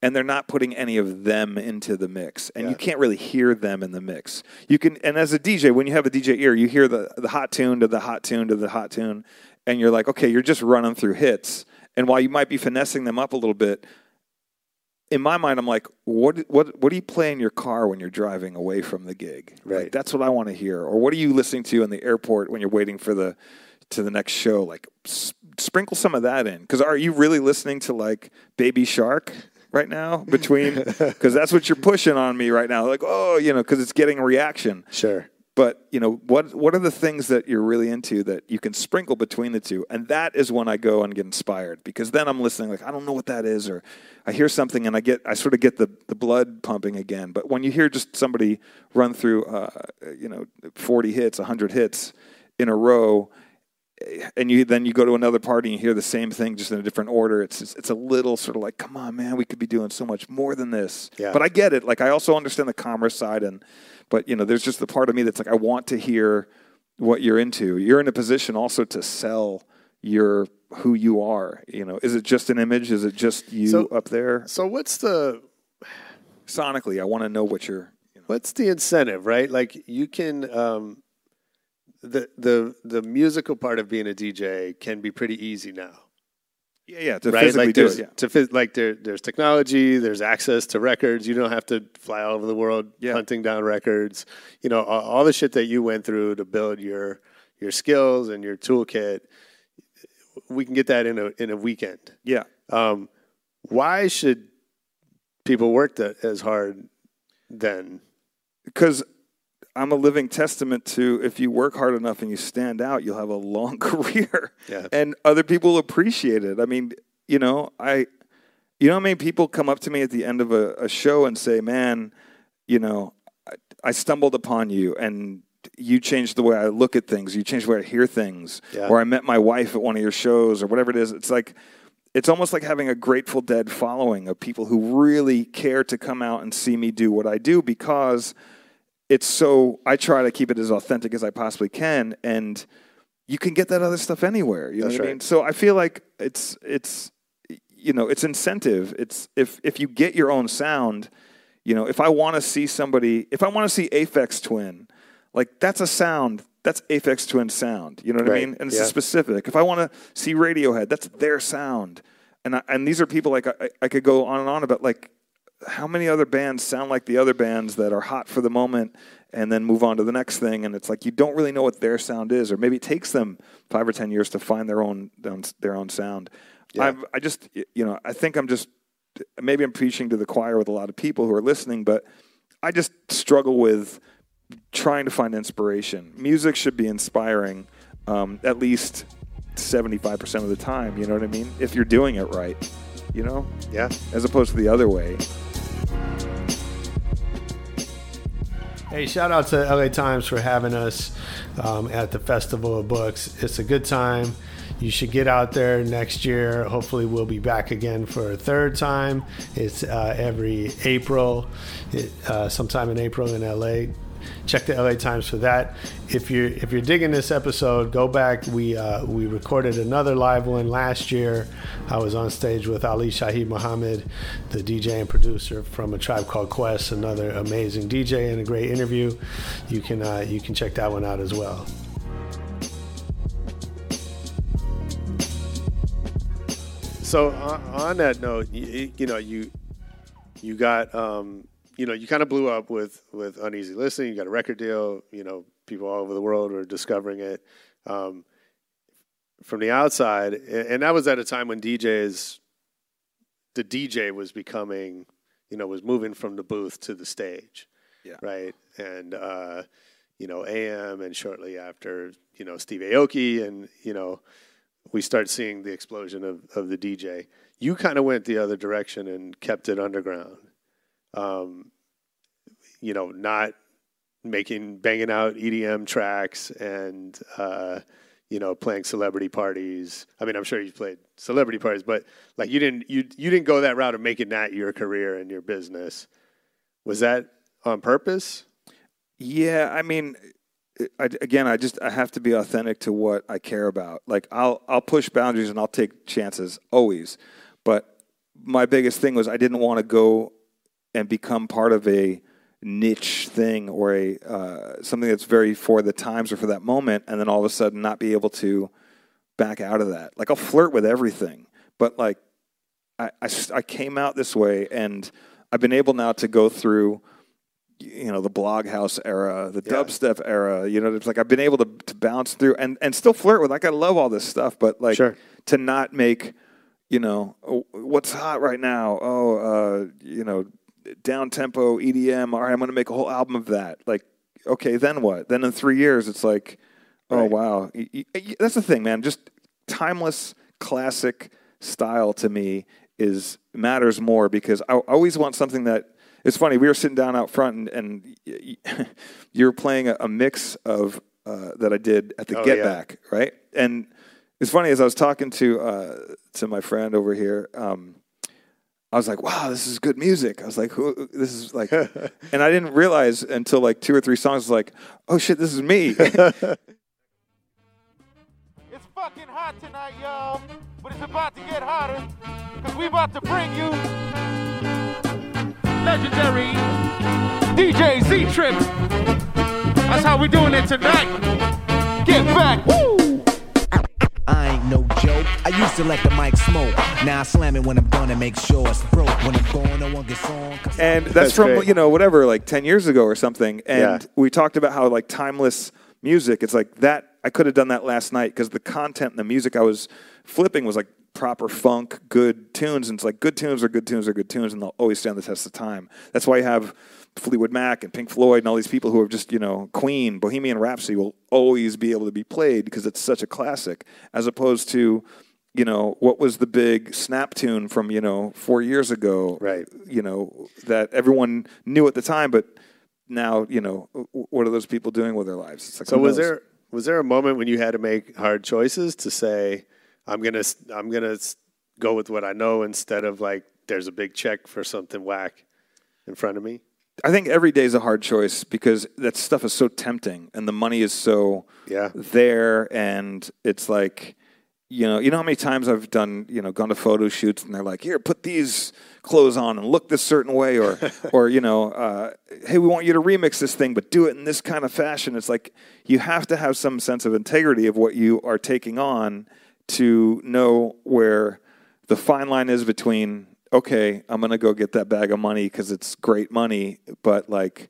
E: and they're not putting any of them into the mix. And you can't really hear them in the mix. You can and as a dj when you have a dj ear you hear the, the hot tune to the hot tune to the hot tune and you're like okay you're just running through hits. And while you might be finessing them up a little bit in my mind i'm like what what what do you play in your car when you're driving away from the gig?
B: Right.
E: Like, that's what i want to hear. Or what are you listening to in the airport when you're waiting for the to the next show? Like sprinkle some of that in. Because are you really listening to like baby shark right now between? Because that's what you're pushing on me right now. Like oh you know because it's getting a reaction.
B: Sure.
E: but you know what what are the things that you're really into that you can sprinkle between the two? And that is when i go and get inspired because then i'm listening like i don't know what that is or i hear something and i get i sort of get the, the blood pumping again. But when you hear just somebody run through uh, you know 40 hits 100 hits in a row and you then you go to another party and you hear the same thing just in a different order. It's it's, a little sort of like, come on, man, we could be doing so much more than this.
B: Yeah.
E: But I get it. Like I also understand the commerce side, and but you know, there's just the part of me that's like, I want to hear what you're into. You're in a position also to sell your who you are. You know, is it just an image? Is it just you
B: So-
E: up there?
B: So what's the
E: Sonically, I want to know what you're. You know.
B: what's the incentive, right? Like you can um, the the the musical part of being a DJ can be pretty easy now.
E: Yeah, yeah. To
B: right?
E: physically
B: Like
E: do
B: there's
E: it. Yeah.
B: to phys- like there there's technology, there's access to records. You don't have to fly all over the world
E: Yeah.
B: hunting down records. You know, all, all the shit that you went through to build your your skills and your toolkit. We can get that in a in a weekend.
E: Yeah.
B: Um, why should people work that as hard then?
E: because I'm a living testament to if you work hard enough and you stand out, you'll have a long career.
B: Yeah.
E: And other people appreciate it. I mean, you know, I, you know how many people come up to me at the end of a, a show and say, man, you know, I, I stumbled upon you and you changed the way I look at things. You changed the way I hear things.
B: Yeah.
E: Or I met my wife at one of your shows or whatever it is. It's like, it's almost like having a Grateful Dead following of people who really care to come out and see me do what I do because it's so I try to keep it as authentic as I possibly can and you can get that other stuff anywhere. You know
B: That's
E: what I mean? So I feel like it's it's you know, it's incentive. It's if if you get your own sound, You know, if I want to see somebody, if I want to see Aphex Twin, like that's a sound. That's Aphex Twin sound. You know what
B: Right,
E: I mean? And it's
B: yeah.
E: specific. If I want to see Radiohead, that's their sound. And I, and these are people like I, I could go on and on about like how many other bands sound like the other bands that are hot for the moment and then move on to the next thing? And it's like you don't really know what their sound is or maybe it takes them five or ten years to find their own their own, sound.
B: Yeah.
E: I've, i just you know i think i'm just maybe i'm preaching to the choir with a lot of people who are listening but i just struggle with trying to find inspiration. Music should be inspiring um, at least 75% of the time you know what i mean? If you're doing it right you know?
B: Yeah.
E: as opposed to the other way
J: Hey, shout out to LA Times for having us um, at the Festival of Books. It's a good time. You should get out there next year. Hopefully, we'll be back again for a third time. It's uh, every April, it, uh, sometime in April in LA. Check the LA Times for that. If you're if you're digging this episode, go back. We uh, we recorded another live one last year. I was on stage with Ali Shaheed Muhammad, the DJ and producer from a tribe called Quest, another amazing DJ and a great interview. You can uh, you can check that one out as well.
B: So on, on that note, you, you know you you got um, you know you kind of blew up with with uneasy listening. You got a record deal. You know people all over the world are discovering it. Um, from the outside, and that was at a time when DJs, the DJ was becoming, you know, was moving from the booth to the stage,
E: Yeah.
B: right, and uh, you know AM, and shortly after, you know, Steve Aoki, and you know, we start seeing the explosion of, of the DJ. You kind of went the other direction and kept it underground. Um, you know, not making banging out EDM tracks and uh, you know playing celebrity parties. I mean, I'm sure you played celebrity parties, but like you didn't you you didn't go that route of making that your career and your business. Was that on purpose?
E: Yeah, I mean, I, again, I just I have to be authentic to what I care about. Like I'll I'll push boundaries and I'll take chances always, but my biggest thing was I didn't want to go and become part of a niche thing or a uh, something that's very for the times or for that moment, and then all of a sudden not be able to back out of that. Like I'll flirt with everything, but like I I came out this way, and I've been able now to go through you know the blog house era the
B: Yeah.
E: dubstep era you know it's like i've been able to, to bounce through and, and still flirt with like i love all this stuff but like
B: Sure.
E: to not make you know oh, what's hot right now oh uh, you know down tempo edm all right i'm going to make a whole album of that like okay then what then in three years it's like oh
B: Right.
E: wow that's the thing man just timeless classic style to me is matters more because I always want something that it's funny. We were sitting down out front, and, and you're playing a, a mix of uh, that I did at the
B: Oh,
E: Get
B: yeah.
E: Back, right? And it's funny as I was talking to uh, to my friend over here. Um, I was like, "Wow, this is good music." I was like, "Who? This is like," and I didn't realize until like two or three songs, like, "Oh shit, this is me."
F: It's fucking hot tonight, y'all. But it's about to get hotter. Cause we're about to bring you legendary DJ Z Trip. That's how we're doing it tonight. Get back. Woo!
I: I ain't no joke. I used to let the mic smoke. Now I slam it when I'm done and make sure it's broke. When I'm gone, no one gets on. 'cause
E: and that's,
B: That's
E: from
B: great.
E: you know whatever like 10 years ago or something and
B: Yeah.
E: we talked about how like timeless music it's like that i could have done that last night because the content and the music i was flipping was like proper funk good tunes and it's like good tunes are good tunes are good tunes and they'll always stand the test of time that's why you have fleetwood mac and pink floyd and all these people who are just you know queen bohemian rhapsody will always be able to be played because it's such a classic as opposed to you know what was the big snap tune from you know four years ago
B: Right.
E: you know that everyone knew at the time but now you know what are those people doing with their lives it's like
B: So was
E: knows?
B: there was there a moment when you had to make hard choices to say I'm gonna I'm gonna go with what I know instead of like there's a big check for something whack in front of me?
E: I think every day is a hard choice because that stuff is so tempting and the money is so
B: Yeah.
E: there and it's like you know, you know how many times I've done, you know, gone to photo shoots and they're like, "Here, put these clothes on and look this certain way," or, or you know, uh, "Hey, we want you to remix this thing, but do it in this kind of fashion." It's like you have to have some sense of integrity of what you are taking on to know where the fine line is between, okay, I'm going to go get that bag of money because it's great money, but like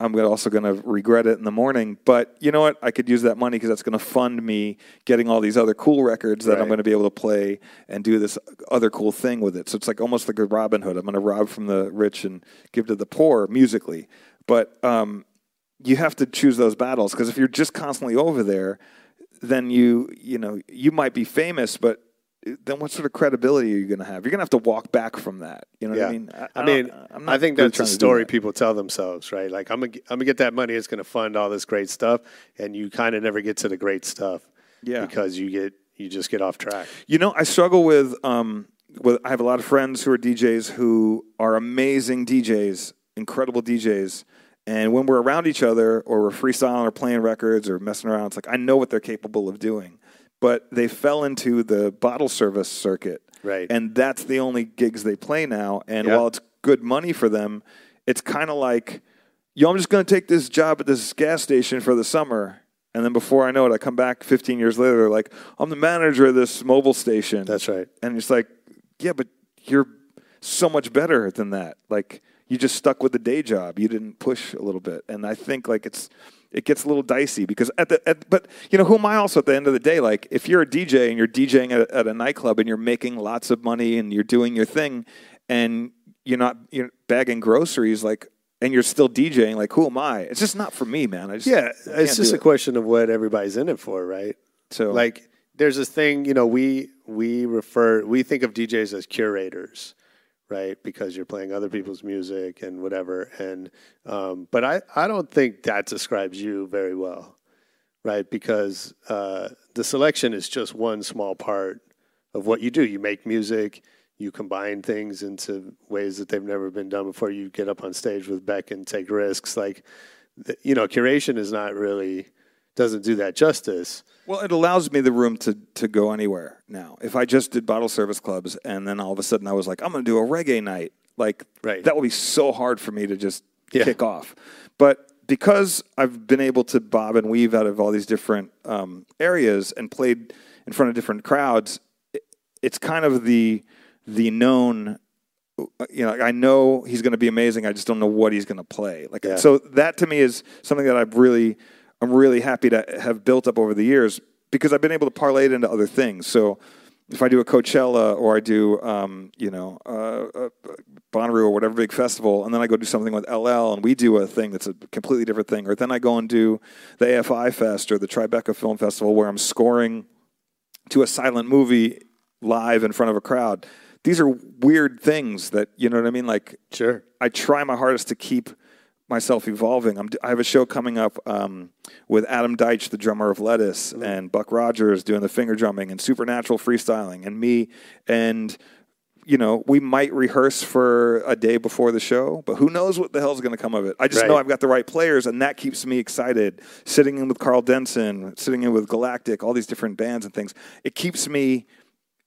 E: I'm also going to regret it in the morning. But you know what? I could use that money because that's going to fund me getting all these other cool records that I'm going to be able to play and do this other cool thing with it. So it's like almost like a Robin Hood. I'm going to rob from the rich and give to the poor musically. But um, you have to choose those battles because if you're just constantly over there, then you you know you might be famous, but then what sort of credibility are you going to have? You're going to have to walk back from that. You know
B: yeah.
E: what I mean?
B: I,
E: don't-
B: mean,
E: I'm
B: I think that's the
E: to
B: story
E: that.
B: people tell themselves, right? Like, I'm gonna, I'm gonna get that money. It's gonna fund all this great stuff, and you kind of never get to the great stuff,
E: Yeah.
B: because you get, you just get off track.
E: You know, I struggle with um, with I have a lot of friends who are DJs who are amazing DJs, incredible DJs. And when we're around each other or we're freestyling or playing records or messing around, it's like I know what they're capable of doing. But they fell into the bottle service circuit.
B: Right.
E: And that's the only gigs they play now. And
B: Yeah.
E: while it's good money for them, it's kind of like, yo, I'm just going to take this job at this gas station for the summer. And then before I know it, I come back 15 years later, like, I'm the manager of this mobile station.
B: That's right.
E: And it's like, yeah, but you're so much better than that. Like, you just stuck with the day job. You didn't push a little bit. And I think like it's, it gets a little dicey because at the, at, but you know, who am I also at the end of the day? Like, if you're a DJ and you're DJing at, a- at a nightclub and you're making lots of money and you're doing your thing and you're not, you're bagging groceries, like, and you're still DJing, like, who am I? It's just not for me, man. I just,
B: Yeah,
E: I
B: it's just a
E: it.
B: question of what everybody's in it for, right?
E: So,
B: like there's this thing you know we we refer we think of DJs as curators right? Because you're playing other people's music and whatever. And um, but I I don't think that describes you very well right? Because uh, the selection is just one small part of what you do. You make music you combine things into ways that they've never been done before. You get up on stage with Beck and take risks. Like you know curation is not really doesn't do that justice
E: Well, it allows me the room to to go anywhere now. If I just did bottle service clubs and then all of a sudden I was like, I'm going to do a reggae night, like
B: Right.
E: that would be so hard for me to just
B: Yeah.
E: kick off. But because I've been able to bob and weave out of all these different um, areas and played in front of different crowds, it, it's kind of the the known. You know, I know he's going to be amazing. I just don't know what he's going to play. Like,
B: Yeah.
E: so that to me is something that I've really, I'm really happy to have built up over the years because I've been able to parlay it into other things. So if I do a Coachella or I do, um, you know, uh, Bonnaroo or whatever big festival, and then I go do something with LL and we do a thing that's a completely different thing, or then I go and do the AFI Fest or the Tribeca Film Festival where I'm scoring to a silent movie live in front of a crowd. These are weird things that you know what I mean. Like,
B: sure,
E: I try my hardest to keep myself evolving. I'm, I have a show coming up um, with Adam Deitch, the drummer of Lettuce, and Buck Rogers doing the finger drumming and Supernatural freestyling, and me. And you know, we might rehearse for a day before the show, but who knows what the hell's going to come of it? I just know I've got the right players, and that keeps me excited. Sitting in with Karl Denson, sitting in with Galactic, all these different bands and things. It keeps me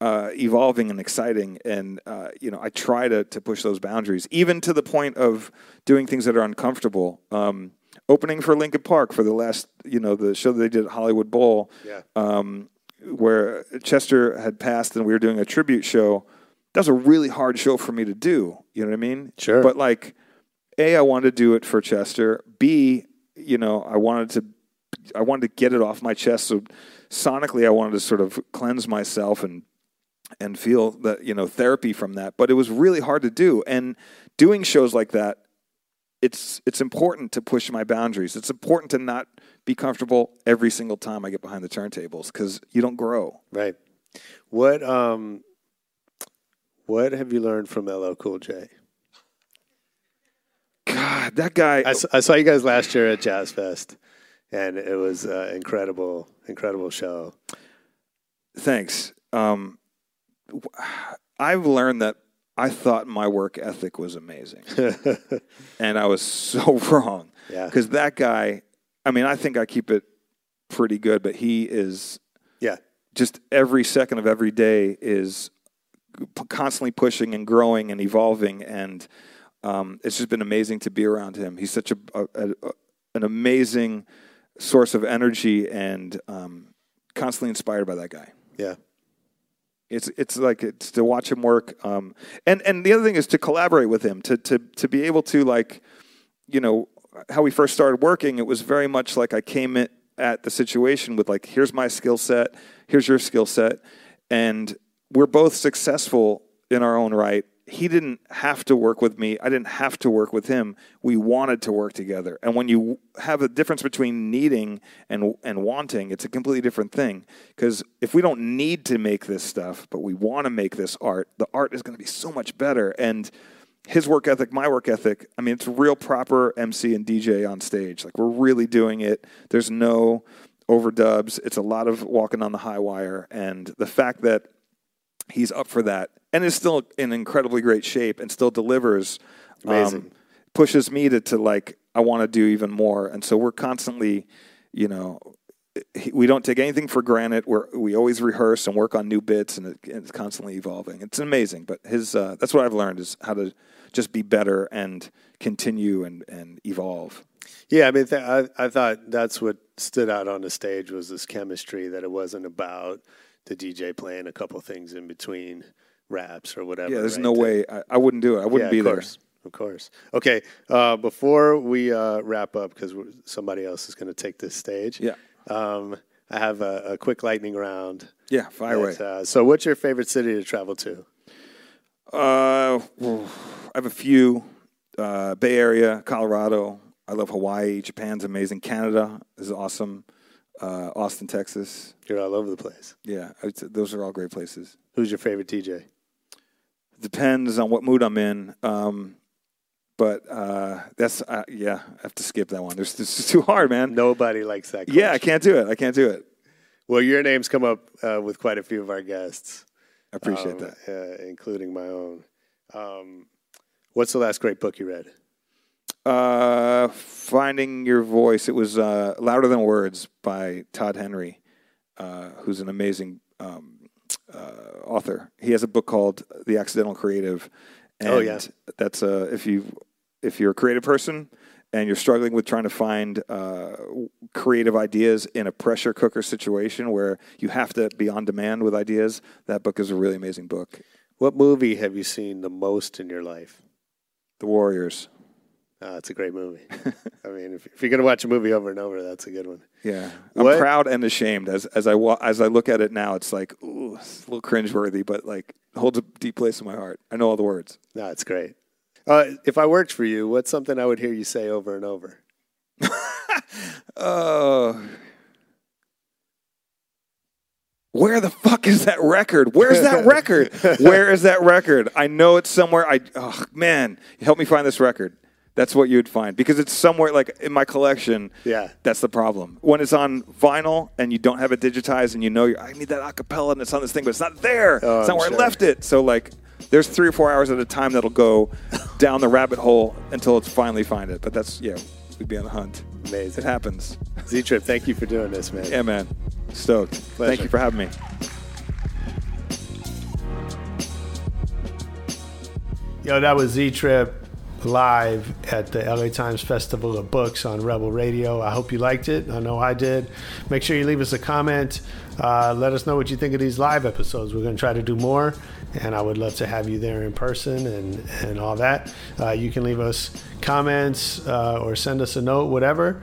E: uh, evolving and exciting. And uh, you know, I try to to push those boundaries, even to the point of doing things that are uncomfortable. Um, opening for Linkin Park for the last, you know, the show that they did at Hollywood Bowl,
B: Yeah.
E: um, where Chester had passed, and we were doing a tribute show. That was a really hard show for me to do. You know what I mean?
B: Sure.
E: But like, a, I wanted to do it for Chester. B, you know, I wanted to, I wanted to get it off my chest. So sonically, I wanted to sort of cleanse myself and and feel that you know therapy from that. But it was really hard to do. And doing shows like that, it's it's important to push my boundaries. It's important to not be comfortable every single time I get behind the turntables because you don't grow.
B: Right. What um what have you learned from LL Cool J?
E: God, that guy.
B: I saw you guys last year at Jazz Fest, and it was an incredible, incredible show.
E: Thanks. Um, I've learned that I thought my work ethic was amazing, and I was so wrong.
B: Yeah.
E: Because that guy, I mean, I think I keep it pretty good, but he is
B: Yeah.
E: just every second of every day is p- constantly pushing and growing and evolving, and um, it's just been amazing to be around him. He's such a, a, a an amazing source of energy and um, constantly inspired by that guy.
B: Yeah.
E: It's it's like it's to watch him work, um, and and the other thing is to collaborate with him, to to to be able to like, you know, how we first started working. It was very much like I came at the situation with like, here's my skill set, here's your skill set, and we're both successful in our own right. He didn't have to work with me. I didn't have to work with him. We wanted to work together. And when you have a difference between needing and and wanting, it's a completely different thing. Because if we don't need to make this stuff, but we want to make this art, the art is going to be so much better. And his work ethic, my work ethic, I mean, it's real proper MC and DJ on stage. Like we're really doing it. There's no overdubs. It's a lot of walking on the high wire. And the fact that he's up for that and is still in incredibly great shape and still delivers
B: Amazing.
E: pushes me to, to like i want to do even more. And so we're constantly you know we don't take anything for granted. We're, we always rehearse and work on new bits and, it, and it's constantly evolving. It's amazing. But his uh, that's what i've learned is how to just be better and continue and, and evolve.
B: Yeah, I mean, th- I, I thought that's what stood out on the stage was this chemistry that it wasn't about the DJ playing a couple things in between raps or whatever.
E: yeah there's
B: right?
E: no way I, I wouldn't do it i wouldn't
B: yeah,
E: be
B: of course, Of course. Okay, uh, before we uh, wrap up, because somebody else is going to take this stage.
E: Yeah.
B: Um, I have a, a quick lightning round.
E: yeah fire away
B: Uh, so, what's your favorite city to travel to?
E: Uh, I have a few. Uh, Bay Area, Colorado. I love Hawaii. Japan's amazing. Canada is awesome. Uh, Austin, Texas.
B: You're all over the place.
E: Yeah, those are all great places.
B: Who's your favorite DJ?
E: Depends on what mood I'm in. Um, but uh, that's uh, yeah, I have to skip that one. There's this is too hard, man.
B: Nobody likes that.
E: Yeah, I can't do it. I can't do it.
B: Well, your name's come up uh, with quite a few of our guests.
E: I appreciate
B: um,
E: that.
B: uh, including my own. Um, what's the last great book you read?
E: Uh, Finding Your Voice. It was uh, Louder Than Words by Todd Henry, uh, who's an amazing um, uh, author. He has a book called The Accidental Creative. And
B: Oh, yeah.
E: That's uh, if you if you're a creative person and you're struggling with trying to find uh, creative ideas in a pressure cooker situation where you have to be on demand with ideas, that book is a really amazing book.
B: What movie have you seen the most in your life?
E: The Warriors.
B: Uh, it's a great movie. I mean, if, if you're going to watch a movie over and over, that's a good one.
E: Yeah, I'm proud and ashamed as as I wa- as I look at it now. It's like ooh, it's a little cringeworthy, but like holds a deep place in my heart. I know all the words.
B: No, it's great. Uh, if I worked for you, what's something I would hear you say over and over?
E: Oh, where the fuck is that record? Where's that record? Where is that record? I know it's somewhere. I oh man, help me find this record. That's what you would find because it's somewhere like in my collection.
B: Yeah.
E: That's the problem. When it's on vinyl and you don't have it digitized and you know you're, I need that acapella and it's on this thing, but it's not there.
B: Oh,
E: it's not
B: I'm
E: where
B: sure.
E: I left it. So like, there's three or four hours at a time that'll go down the rabbit hole until it's finally find it. But that's yeah, we'd be on the hunt.
B: Amazing.
E: It happens.
B: Z Trip, thank you for doing this, man.
E: Yeah, man. Stoked.
B: Pleasure.
E: Thank you for having me.
J: Yo, that was Z Trip live at the LA Times Festival of Books on Rebel Radio. I hope you liked it. I know I did. Make sure you leave us a comment. Uh, let us know what you think of these live episodes. We're going to try to do more, and I would love to have you there in person and, and all that. Uh, you can leave us comments uh, or send us a note, whatever.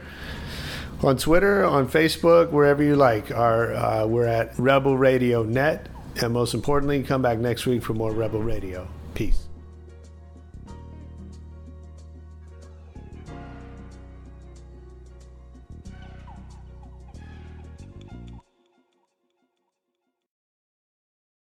J: On Twitter, on Facebook, wherever you like. Our, uh, we're at Rebel Radio Net. And most importantly, come back next week for more Rebel Radio. Peace.